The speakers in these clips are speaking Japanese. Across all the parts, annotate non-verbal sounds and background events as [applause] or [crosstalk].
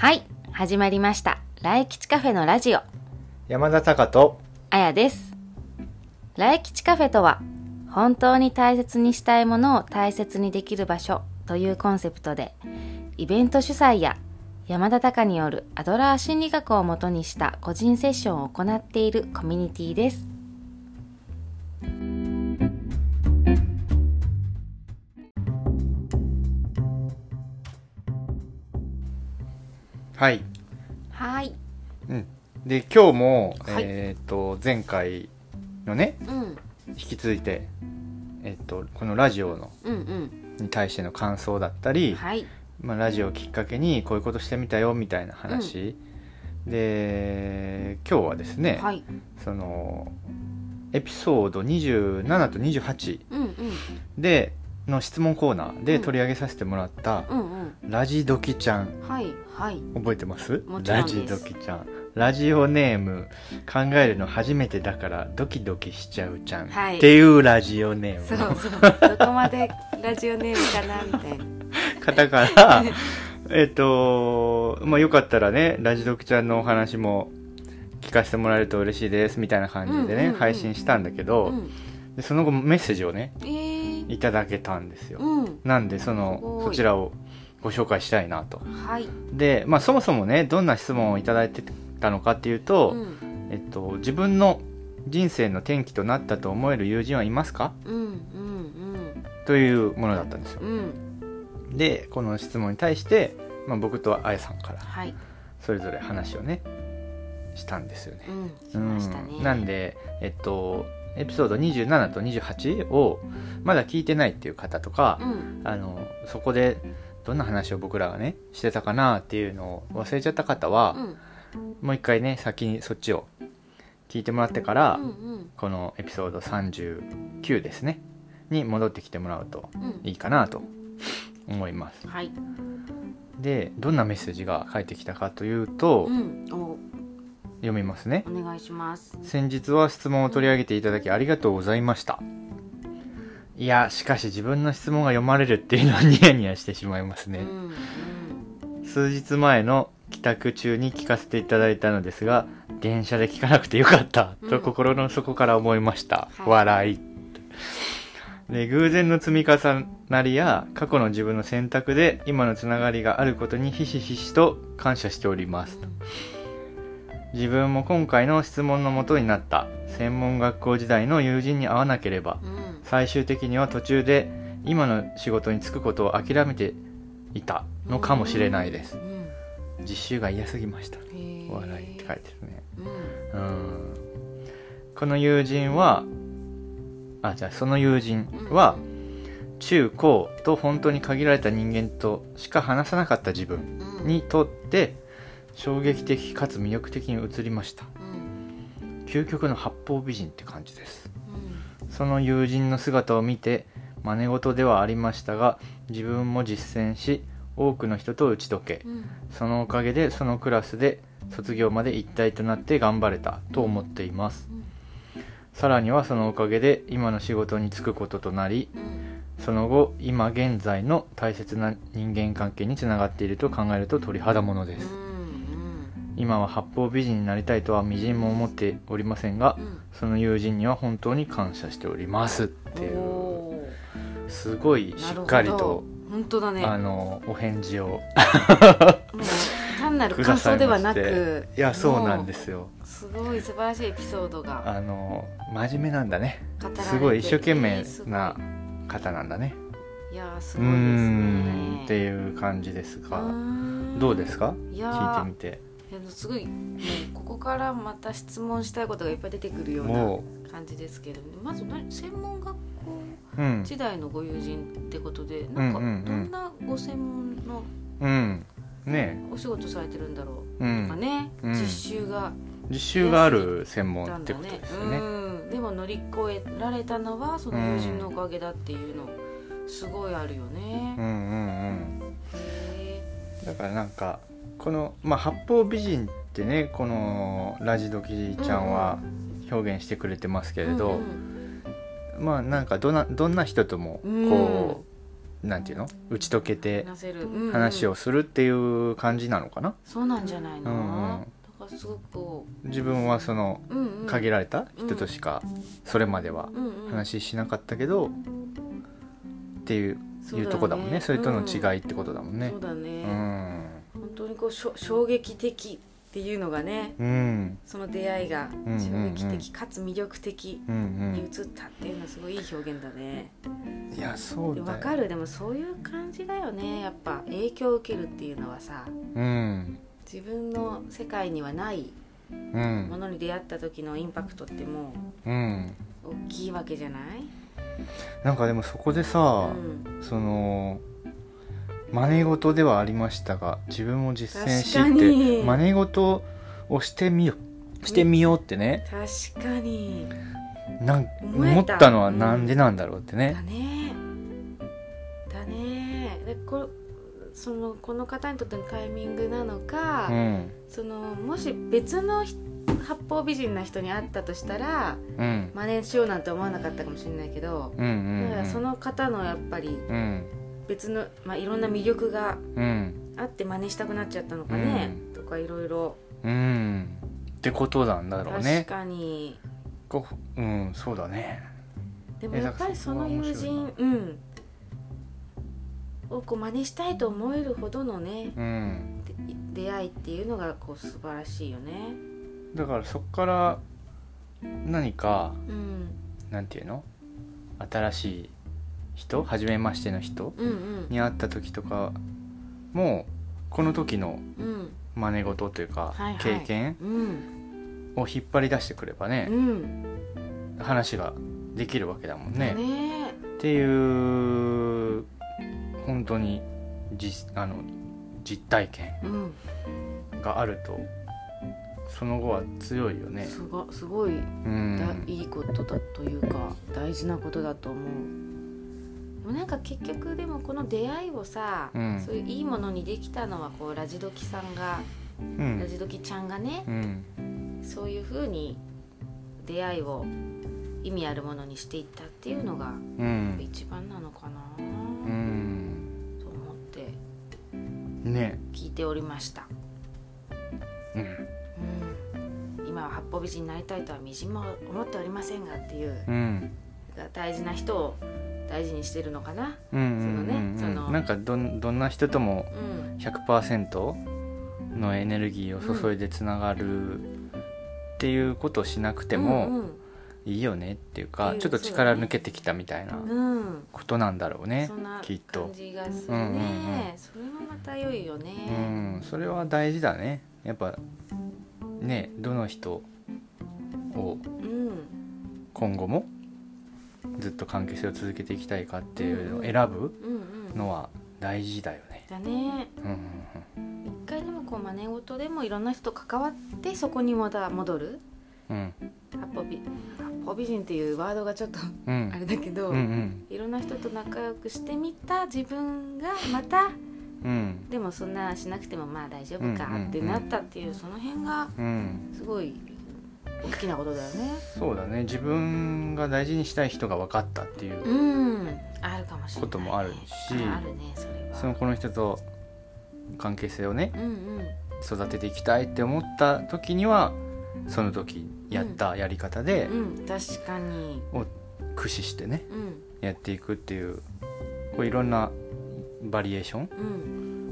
はい始まりました。来吉カフェのラジオ。山田隆とあやです。来吉カフェとは本当に大切にしたいものを大切にできる場所というコンセプトでイベント主催や山田隆によるアドラー心理学をもとにした個人セッションを行っているコミュニティですはい、はい。うん、で今日も、はい。えっ、と前回のねうん。引き続いてえっ、とこのラジオのうんうん。に対しての感想だったり、はい。まあ、ラジオをきっかけにこういうことしてみたよみたいな話、で今日はですね、はい。そのエピソード27と28うんうん。での質問コーナーでうん。取り上げさせてもらった、ラジドキちゃん。はいはい。覚えてます？ラジドキちゃん。ラジオネーム。考えるの初めてだからドキドキしちゃうちゃん、はい。っていうラジオネーそうそう。どこまでラジオネームかなみたいな。[laughs] 方から [laughs] えっとまあよかったらねラジドキちゃんのお話も聞かせてもらえると嬉しいですみたいな感じでね、配信したんだけど、うん。でその後メッセージをねえー、いただけたんですよ、うん。なんでそすのそちらをご紹介したいなと。はい。でまあそもそもねどんな質問をいただいてたのかっていうと、うん。えっと、自分の人生の転機となったと思える友人はいますか？うんうんというものだったんですよ。うん。うんでこの質問に対して、まあ、僕とあやさんからはい。それぞれ話をねしたんですよね。うんね。うん。なんでえっとエピソード27と28をまだ聞いてないっていう方とか、うん。あのそこでどんな話を僕らがねしてたかなっていうのを忘れちゃった方は、うん。もう一回ね先にそっちを聞いてもらってから、うんうん。このエピソード39ですねに戻ってきてもらうとうん。いいかなと思います。はい。でどんなメッセージが返ってきたかというと、うん。お読みますね。お願いします。先日は質問を取り上げていただきありがとうございました。いやしかし自分の質問が読まれるっていうのはニヤニヤしてしまいますね、うんうん。数日前の帰宅中に聞かせていただいたのですが電車で聞かなくてよかったとうん。心の底から思いました、はい。笑い。で偶然の積み重なりや過去の自分の選択で今のつながりがあることにひしひしと感謝しております自分も今回の質問のもとになった。専門学校時代の友人に会わなければ。うん。最終的には途中で今の仕事に就くことを諦めていた。のかもしれないです。うん。実習が嫌すぎました。へー笑いって書いてるね。うん。うん。この友人はあじゃあその友人は中高と本当に限られた人間としか話さなかった自分うんにとって衝撃的かつ魅力的に映りました。うん究極の八方美人って感じです。うんその友人の姿を見て真似事ではありましたが自分も実践し多くの人と打ち解けうんそのおかげでそのクラスで卒業まで一体となって頑張れたと思っています。さらにはそのおかげで今の仕事に就くこととなりその後今現在の大切な人間関係につながっていると考えると鳥肌ものです。今は八方美人になりたいとはみじんも思っておりませんがうん。その友人には本当に感謝しておりますっていう。おすごいーしっかりとなるほど。本当だね。あのお返事をもう単なるく。だ感さいまして。想ではなくいやそうなんですよ。すごい素晴らしいエピソードが。あの真面目なんだね。語られてすごい一生懸命な方なんだね。いやーすうごいですーんねっていう感じですが。うどうですか？いや聞いてーみてすごいもうここからまた質問したいことがいっぱい出てくるようもな感じですけれどもまず何専門学校？時代のご友人ってことでなんかうんうん。うんどんなご専門のうん。ねお仕事されてるんだろううとかね、うん。実習が実習がある専門ってことですようね。ん。でも乗り越えられたのはその友人のおかげだっていうのすごいあるよね。うんうんうん。へだからなんかこの、まあ、八方美人ってねこのラジドキちゃんは表現してくれてますけえれど、うんまあなんかどなどんな人ともうん。こなんていうの？打ち解けて話をするっていう感じなのかな、そうなんじゃないの、うんうん。だからすごくこ自分はそのう、うんうん、限られた人としかそれまではうんうん、話しなかったけどっていういうとこだもんね。それとの違いってことだもんね。そうだうね、ん本当にこう衝撃的っていうのがねうん。その出会いがうんうんうん。衝撃的かつ魅力的うんに移ったっていうのはすごいいい表現だね、うんいやそうだわかる。でもそういう感じだよね。やっぱ影響を受けるっていうのはさうん。自分の世界にはないうん。ものに出会った時のインパクトってもうん。う大きいわけじゃない、なんかでもそこでさ、うん、その真似事ではありましたが自分も実践し確かてに。真似事をしてみよう。してみようってね、確かに。なん思えた。思ったのはなんでなんだろうってね。だね。だね。でこそのこの方にとってのタイミングなのか、うん。そのもし別のひ八方美人な人に会ったとしたらうん。真似しようなんて思わなかったかもしれないけど、うんうん。だからその方のやっぱりうん別の、まあ、いろんな魅力がうん。あって真似したくなっちゃったのかね、とかいろいろ。うん。ってことなんだろうね。確かに。こううんそうだね。でもやっぱりその友人うん。をこう真似したいと思えるほどのねうん。で出会いっていうのがこう素晴らしいよね。だからそこから何かうん。なんていうの？新しい人？初めましての人？に会った時とかもこの時のうん。真似事というか経験？うん。を引っ張り出してくればねうん。話ができるわけだもんね。ね。っていう本当に実あの実体験うん。があるとその後は強いよね。すごすごいうん。だいいことだというか大事なことだと思うでもなんか結局でもこの出会いをさ、うん。そういういいものにできたのはこうラジドキさんが、うん。ラジドキちゃんがねうん。そういうふうに出会いを意味あるものにしていったっていうのがうん。一番なのかな、うん。と思ってね。聞いておりました、うん。うん、今は八方美人になりたいとはみじんも思っておりませんがっていううん。大事な人を大事にしてるのかな？うんうんそのねうん。そのなんかどんどんな人ともうん。100%のエネルギーを注いでつながるっていうことをしなくてもいいよねっていうか、うちょっと力抜けてきたみたいなうん、うんことなんだろうねそん。なきっと。それもまた良いよね。うん。それは大事だね。やっぱねどの人をうん。今後もずっと関係性を続けていきたいかっていうのを選ぶのは大事だよね。だね。うんうん一回でもこう真似事でもいろんな人と関わってそこにまた戻る。うん。八方美八方美人っていうワードがちょっとうん。あれだけど、うんうん。いろんな人と仲良くしてみた自分がまたうん。でもそんなしなくてもまあ大丈夫かってなったっていうその辺がうん。すごい大きなことだよね。そうだね。自分が大事にしたい人が分かったっていううん。あるかもしれない、ね、こともあるしああるねそれは。そのこの人と関係性をねうんうん。育てていきたいって思った時にはその時やったやり方でうん確かに。駆使してねうん。やっていくっていうこういろんなバリエーションう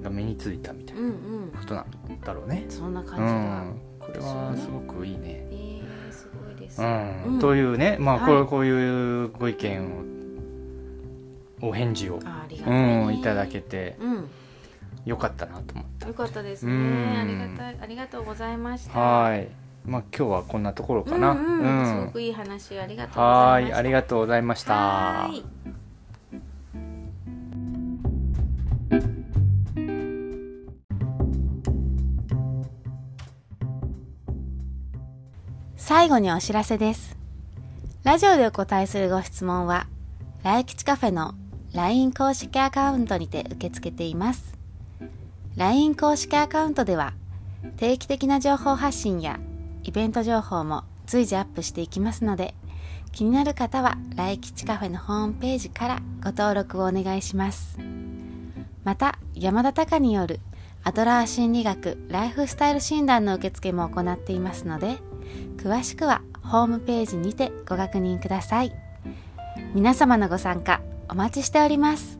ん。が身についたみたいうんなうん。ことなんだろうね。そんなう感じこれはすごくいいね。えー、すごいです、うん。うん。というね、まあ、はい。こうこういうご意見をお返事を、い、ねん、いただけてうん。よかったなと思って。よかったですね。うん。ありがたいありがとうございました。はい。まあ今日はこんなところかな。うんうんすごうん。くいい話ありがとうござはいい、ました。ありがとうございました。最後にお知らせです。ラジオでお答えするご質問は、来吉カフェの LINE 公式アカウントにて受け付けています。LINE 公式アカウントでは、定期的な情報発信やイベント情報も随時アップしていきますので、気になる方は来吉カフェのホームページからご登録をお願いしますまた山田隆によるアドラー心理学ライフスタイル診断の受付も行っていますので詳しくはホームページにてご確認ください。皆様のご参加お待ちしております。